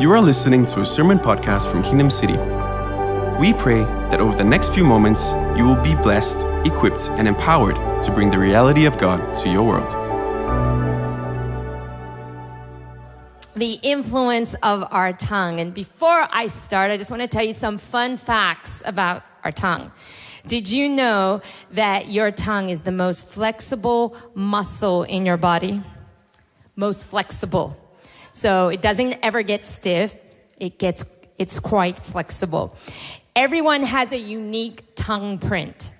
You are listening to a sermon podcast from Kingdom City. We pray that over the next few moments, you will be blessed, equipped, and empowered to bring the reality of God to your world. the influence of our tongue. And before I start, I just want to tell you some fun facts about our tongue. Did you know that your tongue is the most flexible muscle in your body? Most flexible. So it doesn't ever get stiff. It gets, it's quite flexible. Everyone has a unique tongue print.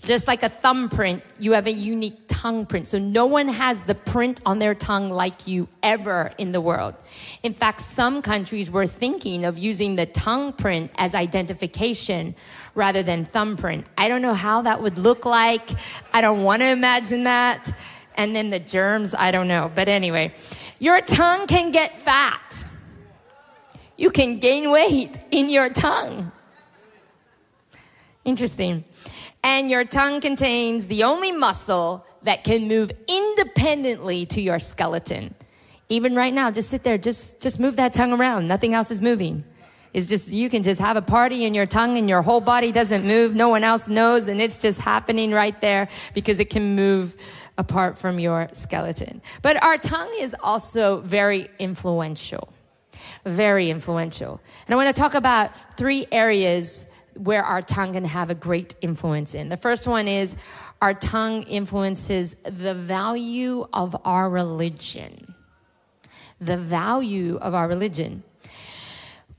Just like a thumbprint, you have a unique tongue print. So no one has the print on their tongue like you ever in the world. In fact, some countries were thinking of using the tongue print as identification rather than thumbprint. I don't know how that would look like. I don't want to imagine that. And then the germs, I don't know. But anyway, your tongue can get fat. You can gain weight in your tongue. Interesting. And your tongue contains the only muscle that can move independently to your skeleton. Even right now, just sit there, just, just move that tongue around. Nothing else is moving. It's just, you can just have a party and your tongue and your whole body doesn't move. No one else knows. And it's just happening right there because it can move apart from your skeleton. But our tongue is also very influential. Very influential. And I want to talk about three areas where our tongue can have a great influence in. The first one is our tongue influences the value of our religion. The value of our religion.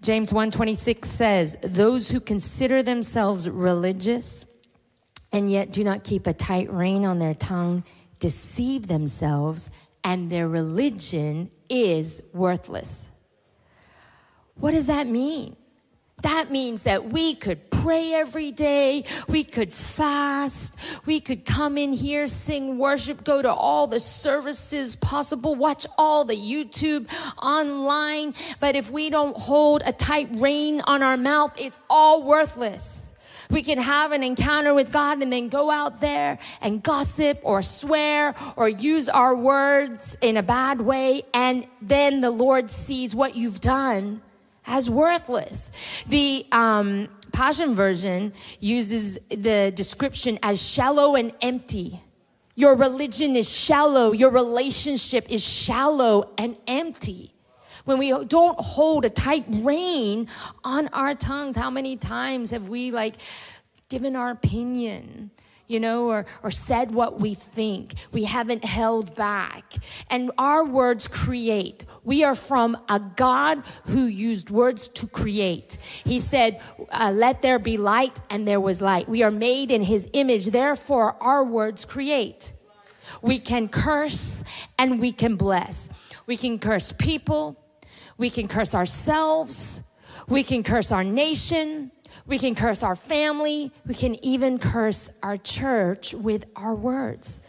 James 1:26 says, "Those who consider themselves religious and yet do not keep a tight rein on their tongue deceive themselves, and their religion is worthless. What does that mean? That means that we could pray every day, we could fast, we could come in here, sing worship, go to all the services possible, watch all the YouTube online. But if we don't hold a tight rein on our mouth, it's all worthless. We can have an encounter with God and then go out there and gossip or swear or use our words in a bad way. And then the Lord sees what you've done as worthless. The, um, Passion Version uses the description as shallow and empty. Your religion is shallow. Your relationship is shallow and empty when we don't hold a tight rein on our tongues, how many times have we like given our opinion? you know, or, or said what we think. We haven't held back. And our words create. We are from a God who used words to create. He said, uh, Let there be light, and there was light. We are made in His image. Therefore, our words create. We can curse and we can bless. We can curse people. We can curse ourselves. We can curse our nation. We can curse our family. We can even curse our church with our words.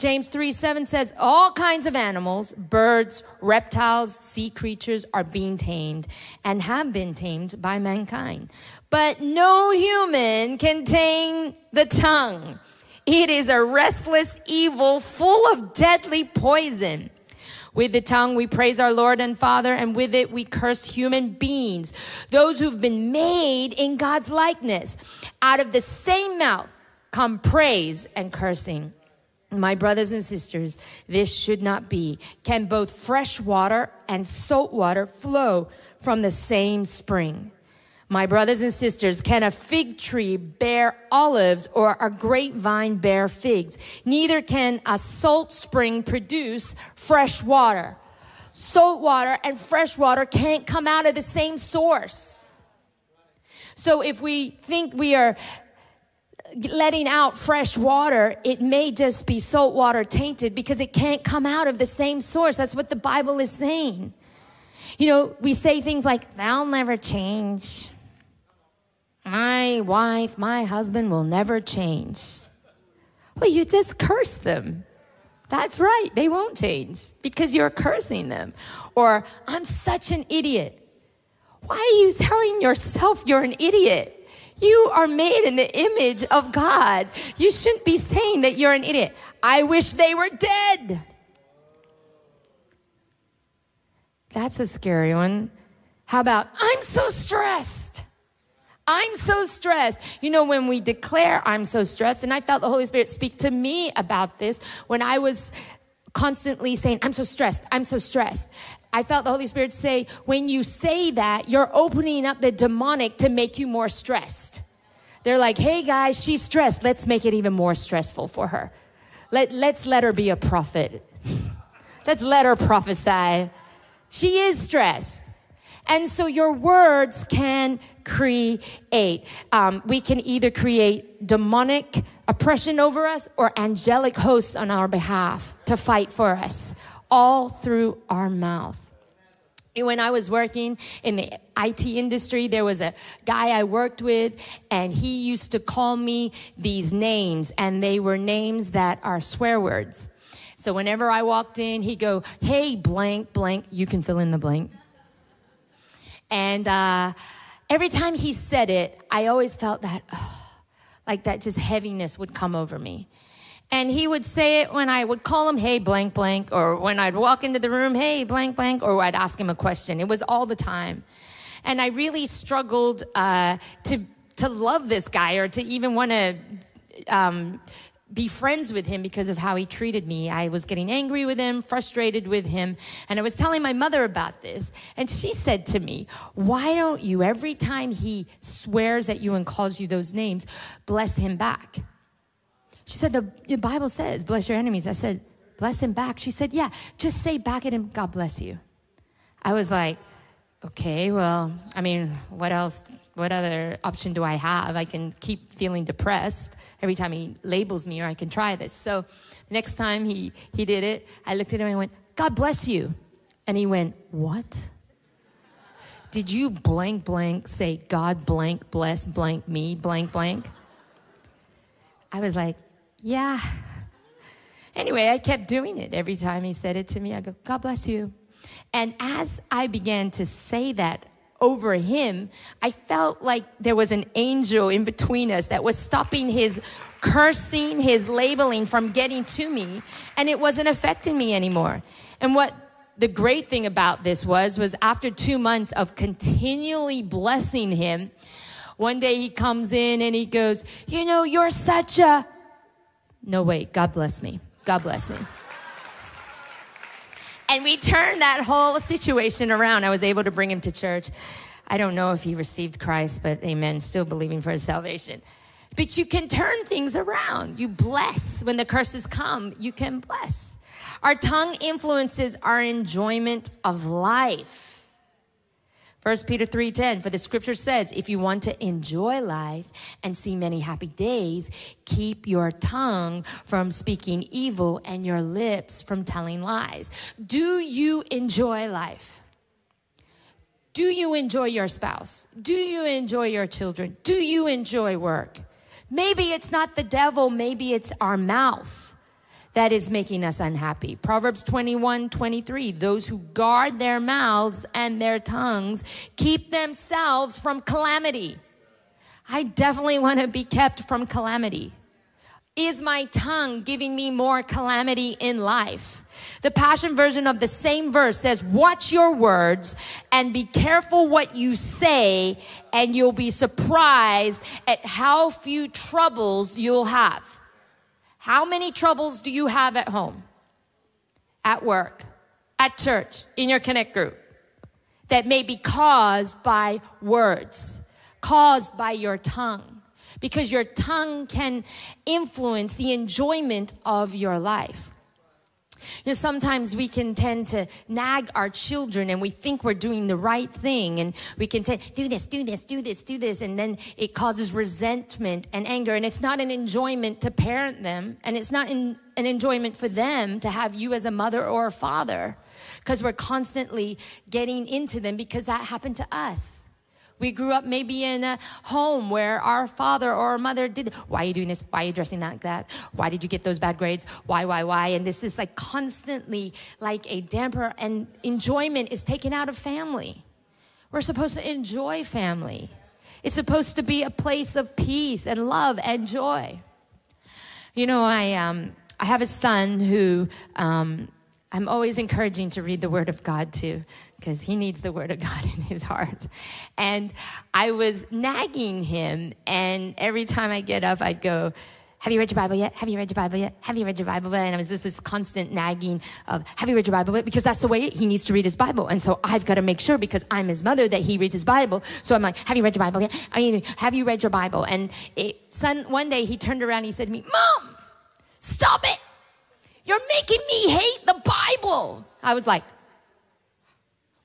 James 3 7 says, All kinds of animals, birds, reptiles, sea creatures are being tamed and have been tamed by mankind. But no human can tame the tongue. It is a restless evil full of deadly poison. With the tongue, we praise our Lord and Father, and with it, we curse human beings, those who've been made in God's likeness. Out of the same mouth come praise and cursing. My brothers and sisters, this should not be. Can both fresh water and salt water flow from the same spring? My brothers and sisters, can a fig tree bear olives or a grapevine bear figs? Neither can a salt spring produce fresh water. Salt water and fresh water can't come out of the same source. So if we think we are letting out fresh water, it may just be salt water tainted because it can't come out of the same source. That's what the Bible is saying. You know, we say things like, they'll never change my wife, my husband will never change. Well, you just curse them. That's right, they won't change because you're cursing them. Or, I'm such an idiot. Why are you telling yourself you're an idiot? You are made in the image of God. You shouldn't be saying that you're an idiot. I wish they were dead. That's a scary one. How about, I'm so stressed? I'm so stressed. You know, when we declare I'm so stressed, and I felt the Holy Spirit speak to me about this when I was constantly saying, I'm so stressed, I'm so stressed. I felt the Holy Spirit say, when you say that, you're opening up the demonic to make you more stressed. They're like, hey guys, she's stressed. Let's make it even more stressful for her. Let, let's let her be a prophet. let's let her prophesy. She is stressed. And so your words can create. Um, we can either create demonic oppression over us or angelic hosts on our behalf to fight for us, all through our mouth. When I was working in the IT industry, there was a guy I worked with, and he used to call me these names, and they were names that are swear words. So whenever I walked in, he'd go, Hey, blank, blank, you can fill in the blank. And uh, every time he said it, I always felt that, oh, like that just heaviness would come over me. And he would say it when I would call him, hey, blank, blank, or when I'd walk into the room, hey, blank, blank, or I'd ask him a question. It was all the time. And I really struggled uh, to, to love this guy or to even want to um, be friends with him because of how he treated me. I was getting angry with him, frustrated with him, and I was telling my mother about this. And she said to me, Why don't you, every time he swears at you and calls you those names, bless him back? She said, the, Bible says, bless your enemies. I said, bless him back. She said, yeah, just say back at him, God bless you. I was like, okay, well, I mean, what else, what other option do I have? I can keep feeling depressed every time he labels me, or I can try this. So the next time he, he did it, I looked at him and went, God bless you. And he went, what? Did you blank blank say God blank bless blank me blank blank? I was like, yeah. Anyway, I kept doing it. Every time he said it to me, I go, God bless you. And as I began to say that over him, I felt like there was an angel in between us that was stopping his cursing, his labeling from getting to me, and it wasn't affecting me anymore. And what the great thing about this was was after 2 months of continually blessing him, one day he comes in and he goes, "You know, you're such a no, wait, God bless me. God bless me. And we turned that whole situation around. I was able to bring him to church. I don't know if he received Christ, but amen, still believing for his salvation. But you can turn things around. You bless when the curses come, you can bless. Our tongue influences our enjoyment of life. 1 Peter 3:10 for the scripture says if you want to enjoy life and see many happy days keep your tongue from speaking evil and your lips from telling lies. Do you enjoy life? Do you enjoy your spouse? Do you enjoy your children? Do you enjoy work? Maybe it's not the devil, maybe it's our mouth that is making us unhappy. Proverbs 21 23. Those who guard their mouths and their tongues keep themselves from calamity. I definitely want to be kept from calamity. Is my tongue giving me more calamity in life? The Passion Version of the same verse says, Watch your words and be careful what you say, and you'll be surprised at how few troubles you'll have. How many troubles do you have at home, at work, at church, in your connect group that may be caused by words, caused by your tongue? Because your tongue can influence the enjoyment of your life. You know, sometimes we can tend to nag our children and we think we're doing the right thing and we can tend, do this, do this, do this, do this. And then it causes resentment and anger. And it's not an enjoyment to parent them. And it's not an enjoyment for them to have you as a mother or a father because we're constantly getting into them because that happened to us. We grew up maybe in a home where our father or our mother did, why are you doing this? Why are you dressing like that? Why did you get those bad grades? Why, why, why? And this is like constantly like a damper and enjoyment is taken out of family. We're supposed to enjoy family. It's supposed to be a place of peace and love and joy. You know, I, um, I have a son who um, I'm always encouraging to read the Word of God too, because he needs the Word of God in his heart. And I was nagging him, and every time I get up, I'd go, have you read your Bible yet? Have you read your Bible yet? Have you read your Bible yet? And it was just this constant nagging of, have you read your Bible yet? Because that's the way he needs to read his Bible. And so I've got to make sure because I'm his mother that he reads his Bible. So I'm like, have you read your Bible yet? I mean, have you read your Bible? And it, son, one day he turned around and he said to me, Mom, stop it. You're making me hate the Bible. I was like,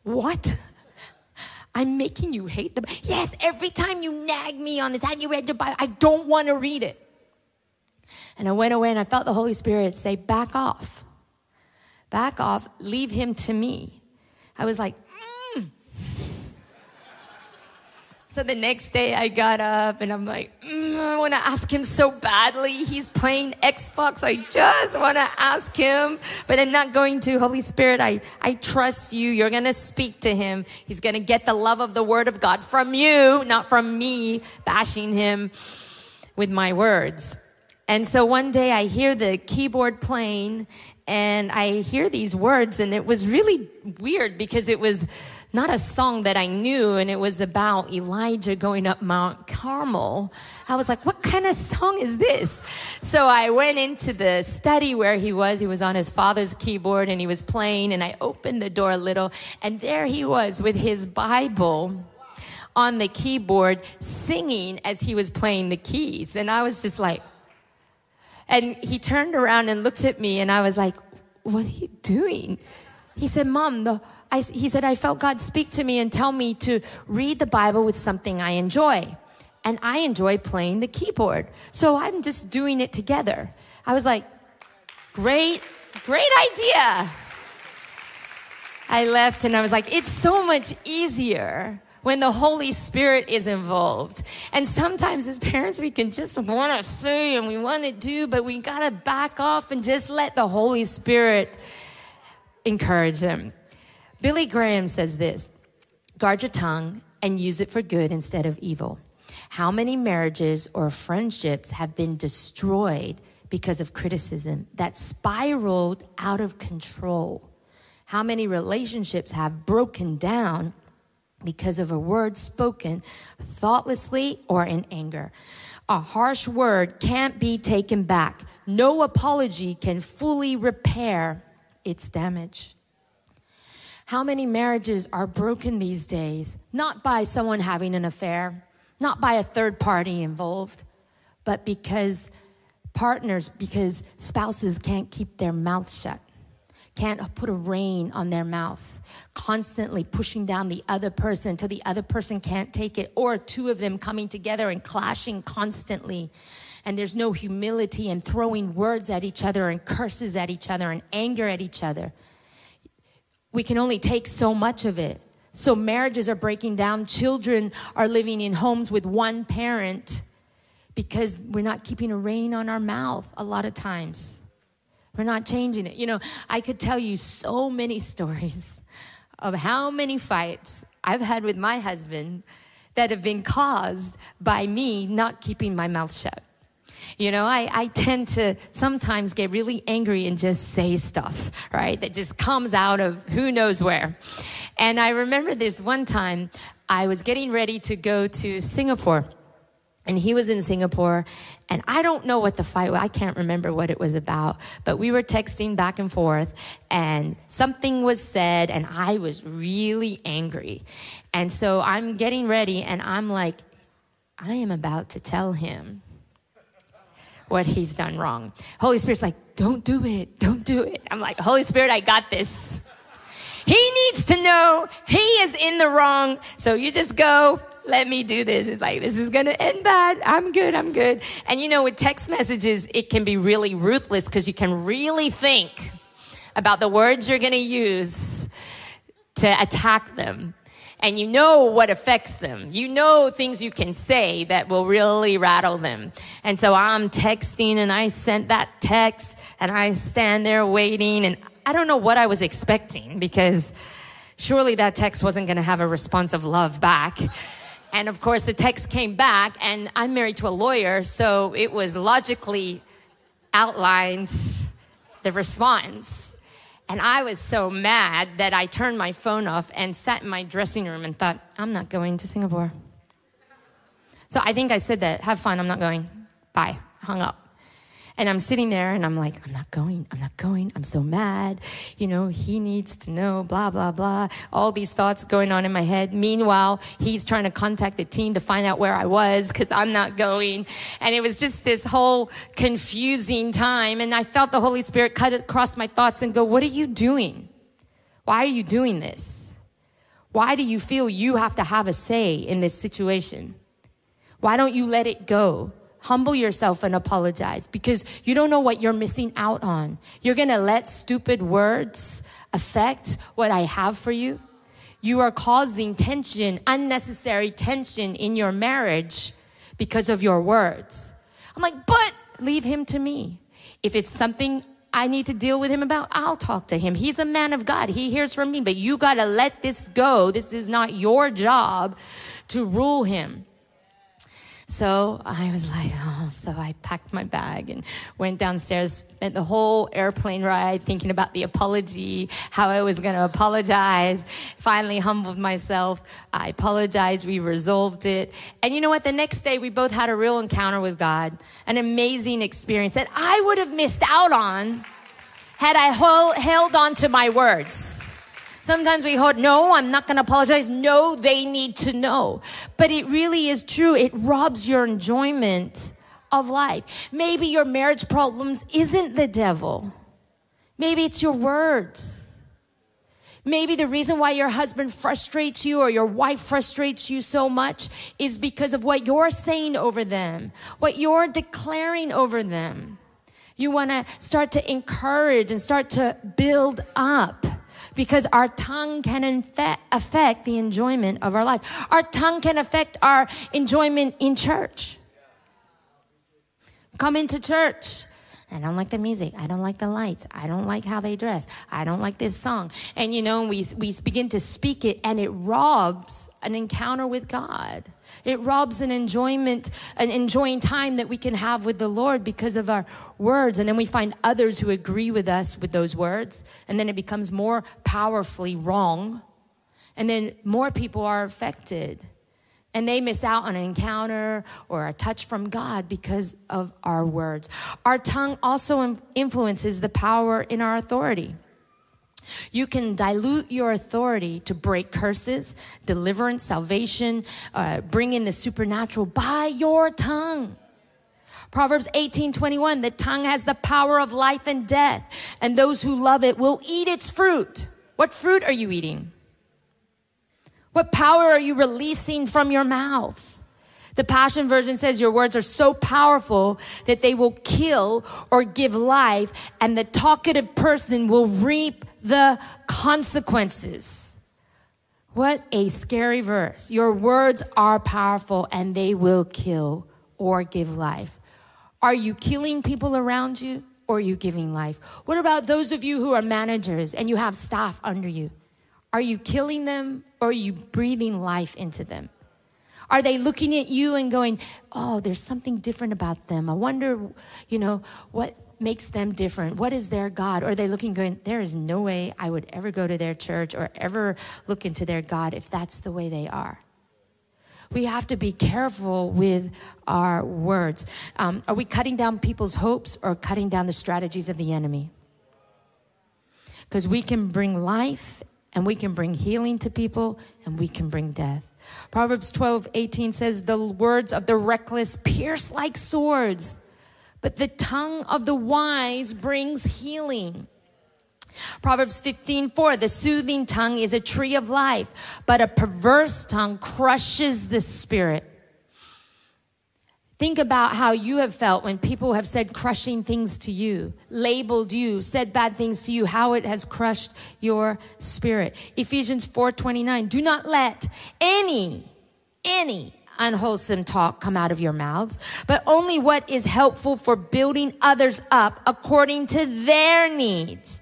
what? I'm making you hate the Bible. Yes, every time you nag me on this, have you read your Bible? I don't want to read it. And I went away and I felt the Holy Spirit say, back off. Back off. Leave him to me. I was like, mm. So the next day I got up and I'm like, mm, want to ask him so badly. He's playing Xbox. I just want to ask him, but I'm not going to. Holy Spirit, I, I trust you. You're going to speak to him. He's going to get the love of the word of God from you, not from me bashing him with my words. And so one day I hear the keyboard playing and I hear these words and it was really weird because it was not a song that I knew and it was about Elijah going up Mount Carmel. I was like, what kind of song is this? So I went into the study where he was. He was on his father's keyboard and he was playing and I opened the door a little and there he was with his Bible on the keyboard singing as he was playing the keys. And I was just like, and he turned around and looked at me, and I was like, What are you doing? He said, Mom, the, I, he said, I felt God speak to me and tell me to read the Bible with something I enjoy. And I enjoy playing the keyboard. So I'm just doing it together. I was like, Great, great idea. I left and I was like, It's so much easier when the Holy Spirit is involved. And sometimes as parents, we can just want to say and we want to do, but we got to back off and just let the Holy Spirit encourage them. Billy Graham says this guard your tongue and use it for good instead of evil. How many marriages or friendships have been destroyed because of criticism that spiraled out of control? How many relationships have broken down because of a word spoken thoughtlessly or in anger. A harsh word can't be taken back. No apology can fully repair its damage. How many marriages are broken these days? Not by someone having an affair, not by a third party involved, but because partners, because spouses can't keep their mouth shut can't put a rein on their mouth, constantly pushing down the other person until the other person can't take it, or two of them coming together and clashing constantly. And there's no humility and throwing words at each other and curses at each other and anger at each other. We can only take so much of it. So marriages are breaking down. Children are living in homes with one parent because we're not keeping a rein on our mouth a lot of times. We're not changing it. You know, I could tell you so many stories of how many fights I've had with my husband that have been caused by me not keeping my mouth shut. You know, I, I tend to sometimes get really angry and just say stuff, right? That just comes out of who knows where. And I remember this one time I was getting ready to go to Singapore and he was in Singapore, and I don't know what the fight was. I can't remember what it was about, but we were texting back and forth, and something was said, and I was really angry. And so I'm getting ready, and I'm like, I am about to tell him what he's done wrong. Holy Spirit's like, don't do it, don't do it. I'm like, Holy Spirit, I got this. He needs to know he is in the wrong, so you just go let me do this. It's like, this is going to end bad. I'm good. I'm good. And you know, with text messages, it can be really ruthless because you can really think about the words you're going to use to attack them. And you know what affects them. You know things you can say that will really rattle them. And so I'm texting and I sent that text and I stand there waiting and I don't know what I was expecting because surely that text wasn't going to have a response of love back. And of course, the text came back, and I'm married to a lawyer, so it was logically outlined the response. And I was so mad that I turned my phone off and sat in my dressing room and thought, I'm not going to Singapore. So I think I said that, have fun, I'm not going. Bye. Hung up. And I'm sitting there and I'm like, I'm not going, I'm not going, I'm so mad. You know, he needs to know, blah, blah, blah. All these thoughts going on in my head. Meanwhile, he's trying to contact the team to find out where I was because I'm not going. And it was just this whole confusing time. And I felt the Holy Spirit cut across my thoughts and go, What are you doing? Why are you doing this? Why do you feel you have to have a say in this situation? Why don't you let it go? Humble yourself and apologize because you don't know what you're missing out on. You're going to let stupid words affect what I have for you. You are causing tension, unnecessary tension in your marriage because of your words. I'm like, but leave him to me. If it's something I need to deal with him about, I'll talk to him. He's a man of God. He hears from me, but you got to let this go. This is not your job to rule him. So I was like, oh, so I packed my bag and went downstairs, spent the whole airplane ride thinking about the apology, how I was going to apologize. Finally humbled myself. I apologized. We resolved it. And you know what? The next day we both had a real encounter with God, an amazing experience that I would have missed out on had I held on to my words. Sometimes we hold, no, I'm not going to apologize. No, they need to know. But it really is true. It robs your enjoyment of life. Maybe your marriage problems isn't the devil. Maybe it's your words. Maybe the reason why your husband frustrates you or your wife frustrates you so much is because of what you're saying over them, what you're declaring over them. You want to start to encourage and start to build up because our tongue can affect the enjoyment of our life. Our tongue can affect our enjoyment in church. Come into church. I don't like the music. I don't like the lights. I don't like how they dress. I don't like this song. And you know, we, we begin to speak it and it robs an encounter with God. It robs an enjoyment, an enjoying time that we can have with the Lord because of our words. And then we find others who agree with us with those words. And then it becomes more powerfully wrong. And then more people are affected. And they miss out on an encounter or a touch from God because of our words. Our tongue also influences the power in our authority. You can dilute your authority to break curses, deliverance, salvation, uh, bring in the supernatural by your tongue. Proverbs 18 21, the tongue has the power of life and death, and those who love it will eat its fruit. What fruit are you eating? What power are you releasing from your mouth? The Passion Version says your words are so powerful that they will kill or give life, and the talkative person will reap the consequences. What a scary verse. Your words are powerful and they will kill or give life. Are you killing people around you or are you giving life? What about those of you who are managers and you have staff under you? Are you killing them or are you breathing life into them? Are they looking at you and going, oh, there's something different about them? I wonder, you know, what makes them different? What is their God? Or are they looking, going, there is no way I would ever go to their church or ever look into their God if that's the way they are? We have to be careful with our words. Um, are we cutting down people's hopes or cutting down the strategies of the enemy? Because we can bring life and we can bring healing to people and we can bring death. Proverbs 12, 18 says, The words of the reckless pierce like swords but the tongue of the wise brings healing. Proverbs 15, 4, the soothing tongue is a tree of life, but a perverse tongue crushes the spirit. Think about how you have felt when people have said crushing things to you, labeled you, said bad things to you, how it has crushed your spirit. Ephesians 4:29, do not let any any unwholesome talk come out of your mouths, but only what is helpful for building others up according to their needs,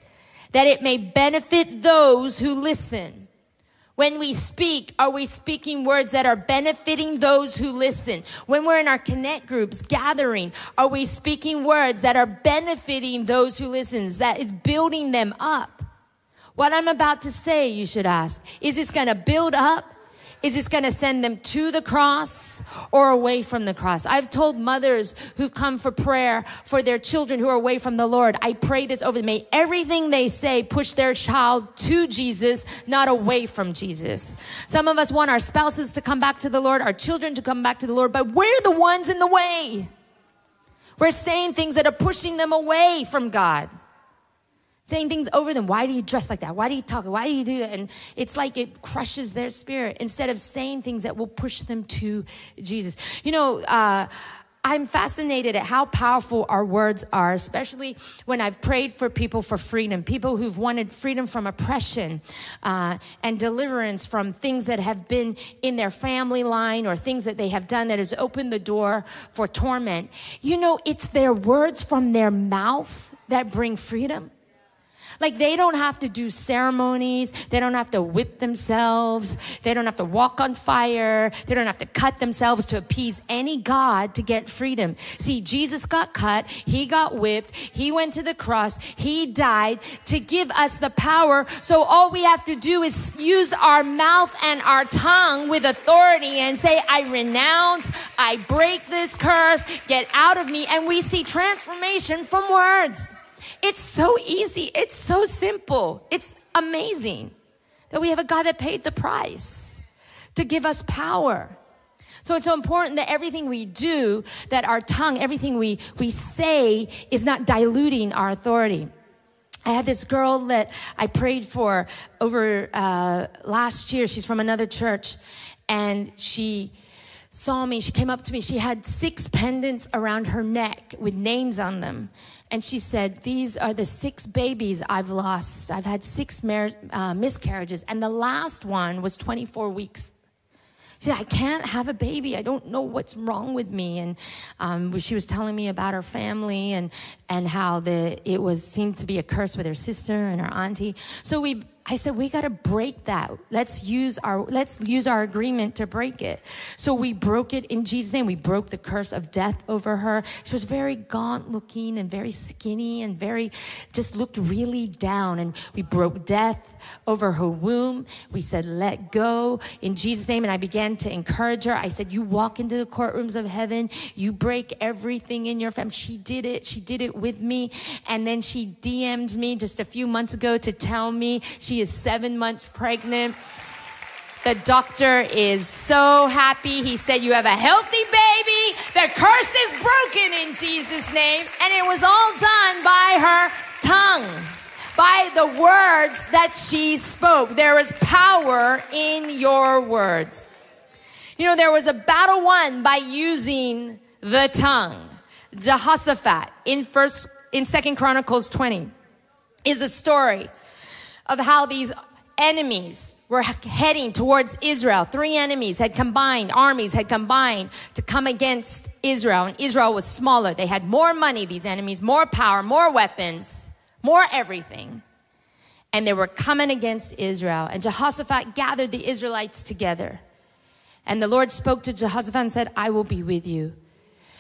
that it may benefit those who listen. When we speak, are we speaking words that are benefiting those who listen? When we're in our connect groups gathering, are we speaking words that are benefiting those who listen, that is building them up? What I'm about to say, you should ask, is this going to build up? Is this going to send them to the cross or away from the cross? I've told mothers who've come for prayer for their children who are away from the Lord, I pray this over them. May everything they say push their child to Jesus, not away from Jesus. Some of us want our spouses to come back to the Lord, our children to come back to the Lord, but we're the ones in the way. We're saying things that are pushing them away from God saying things over them. Why do you dress like that? Why do you talk? Why do you do that? And it's like it crushes their spirit instead of saying things that will push them to Jesus. You know, uh, I'm fascinated at how powerful our words are, especially when I've prayed for people for freedom, people who've wanted freedom from oppression uh, and deliverance from things that have been in their family line or things that they have done that has opened the door for torment. You know, it's their words from their mouth that bring freedom. Like they don't have to do ceremonies. They don't have to whip themselves. They don't have to walk on fire. They don't have to cut themselves to appease any God to get freedom. See, Jesus got cut. He got whipped. He went to the cross. He died to give us the power. So all we have to do is use our mouth and our tongue with authority and say, I renounce, I break this curse, get out of me. And we see transformation from words. It's so easy. It's so simple. It's amazing that we have a God that paid the price to give us power. So it's so important that everything we do, that our tongue, everything we, we say is not diluting our authority. I had this girl that I prayed for over uh, last year. She's from another church, and she saw me. She came up to me. She had six pendants around her neck with names on them. And she said, These are the six babies I've lost. I've had six mar- uh, miscarriages, and the last one was 24 weeks. She said, I can't have a baby. I don't know what's wrong with me. And um, she was telling me about her family and, and how the, it was seemed to be a curse with her sister and her auntie. So we I said, we got to break that. Let's use our, let's use our agreement to break it. So we broke it in Jesus' name. We broke the curse of death over her. She was very gaunt looking and very skinny and very, just looked really down. And we broke death over her womb. We said, let go in Jesus' name. And I began to encourage her. I said, you walk into the courtrooms of heaven. You break everything in your family. She did it. She did it with me. And then she DM'd me just a few months ago to tell me she she is seven months pregnant. The doctor is so happy. He said, You have a healthy baby. The curse is broken in Jesus' name. And it was all done by her tongue, by the words that she spoke. There is power in your words. You know, there was a battle won by using the tongue. Jehoshaphat in first in Second Chronicles 20 is a story of how these enemies were heading towards Israel. Three enemies had combined, armies had combined to come against Israel. And Israel was smaller. They had more money, these enemies, more power, more weapons, more everything. And they were coming against Israel. And Jehoshaphat gathered the Israelites together. And the Lord spoke to Jehoshaphat and said, I will be with you.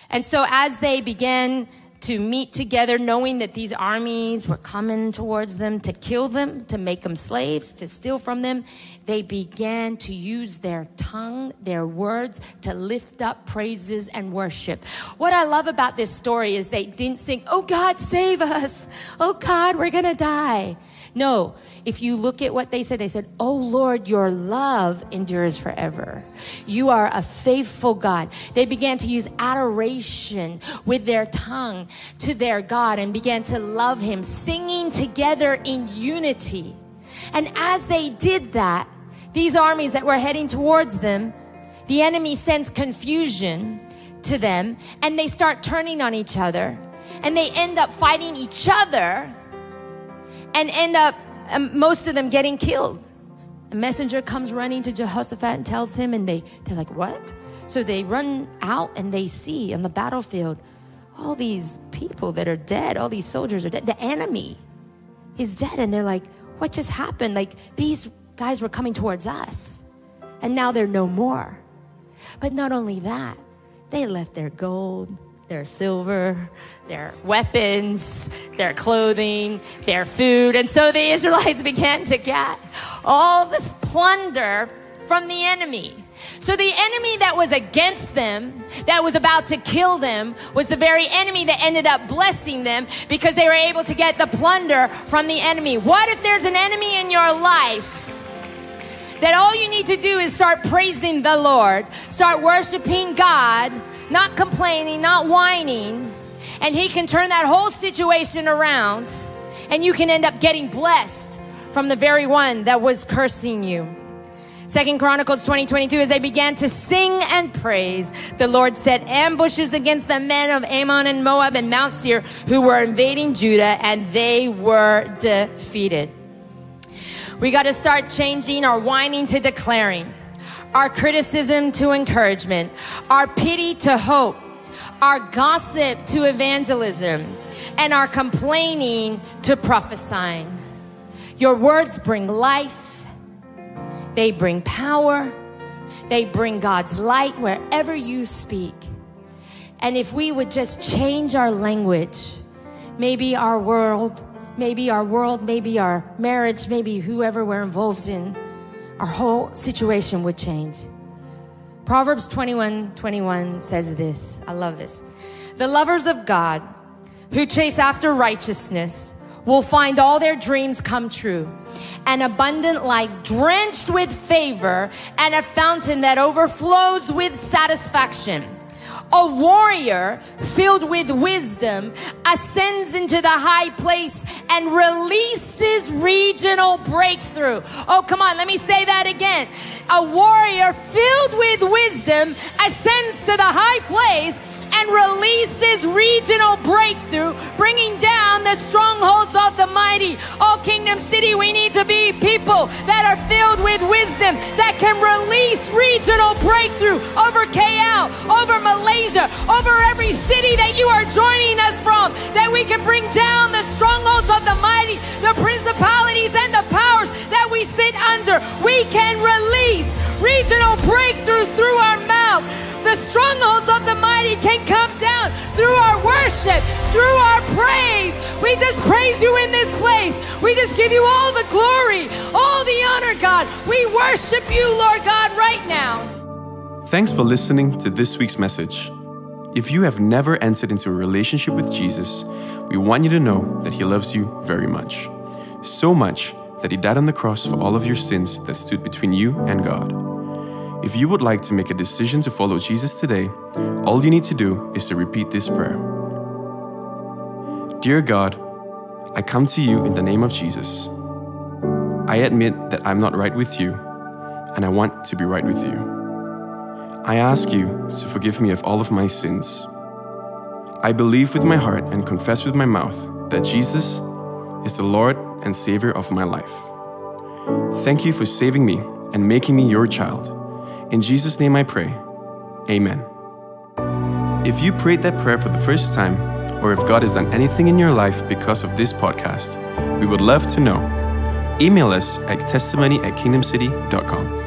And so as they began to meet together, knowing that these armies were coming towards them to kill them, to make them slaves, to steal from them. They began to use their tongue, their words, to lift up praises and worship. What I love about this story is they didn't sing, Oh God, save us. Oh God, we're going to die. No, if you look at what they said, they said, Oh Lord, your love endures forever. You are a faithful God. They began to use adoration with their tongue to their God and began to love Him, singing together in unity. And as they did that, these armies that were heading towards them, the enemy sends confusion to them and they start turning on each other and they end up fighting each other and end up, um, most of them getting killed. A messenger comes running to Jehoshaphat and tells him, and they, they're like, What? So they run out and they see on the battlefield all these people that are dead, all these soldiers are dead. The enemy is dead. And they're like, What just happened? Like, these guys were coming towards us, and now they're no more. But not only that, they left their gold, their silver, their weapons, their clothing, their food. And so the Israelites began to get all this plunder from the enemy. So the enemy that was against them, that was about to kill them, was the very enemy that ended up blessing them because they were able to get the plunder from the enemy. What if there's an enemy in your life? That all you need to do is start praising the Lord, start worshiping God, not complaining, not whining, and He can turn that whole situation around, and you can end up getting blessed from the very one that was cursing you. Second Chronicles 20, 22, as they began to sing and praise, the Lord set ambushes against the men of Ammon and Moab and Mount Seir who were invading Judah, and they were defeated. We got to start changing our whining to declaring, our criticism to encouragement, our pity to hope, our gossip to evangelism, and our complaining to prophesying. Your words bring life they bring power. They bring God's light wherever you speak. And if we would just change our language, maybe our world, maybe our world, maybe our marriage, maybe whoever we're involved in, our whole situation would change. Proverbs 21 21 says this. I love this. The lovers of God who chase after righteousness will find all their dreams come true. An abundant life drenched with favor and a fountain that overflows with satisfaction. A warrior filled with wisdom ascends into the high place and releases regional breakthrough. Oh, come on, let me say that again. A warrior filled with wisdom ascends to the high place and releases regional breakthrough, bringing down the strongholds of the mighty. Oh, Kingdom City, we need to be people that are filled with wisdom that can release regional breakthrough over KL, over Malaysia, over every city that you are joining us from, that we can bring down the strongholds of the mighty, the principalities and the powers that we sit under. We can release regional breakthrough through our mouth. The strongholds of the mighty can come down through our worship, through our praise. We just praise you in this place. We just give you all the glory, all the honor, God. We worship you, Lord God, right now. Thanks for listening to this week's message. If you have never entered into a relationship with Jesus, we want you to know that He loves you very much. So much that He died on the cross for all of your sins that stood between you and God. If you would like to make a decision to follow Jesus today, all you need to do is to repeat this prayer Dear God, I come to you in the name of Jesus. I admit that I'm not right with you, and I want to be right with you. I ask you to forgive me of all of my sins. I believe with my heart and confess with my mouth that Jesus is the Lord and Savior of my life. Thank you for saving me and making me your child. In Jesus' name I pray. Amen. If you prayed that prayer for the first time, or if God has done anything in your life because of this podcast, we would love to know. Email us at testimony at kingdomcity.com.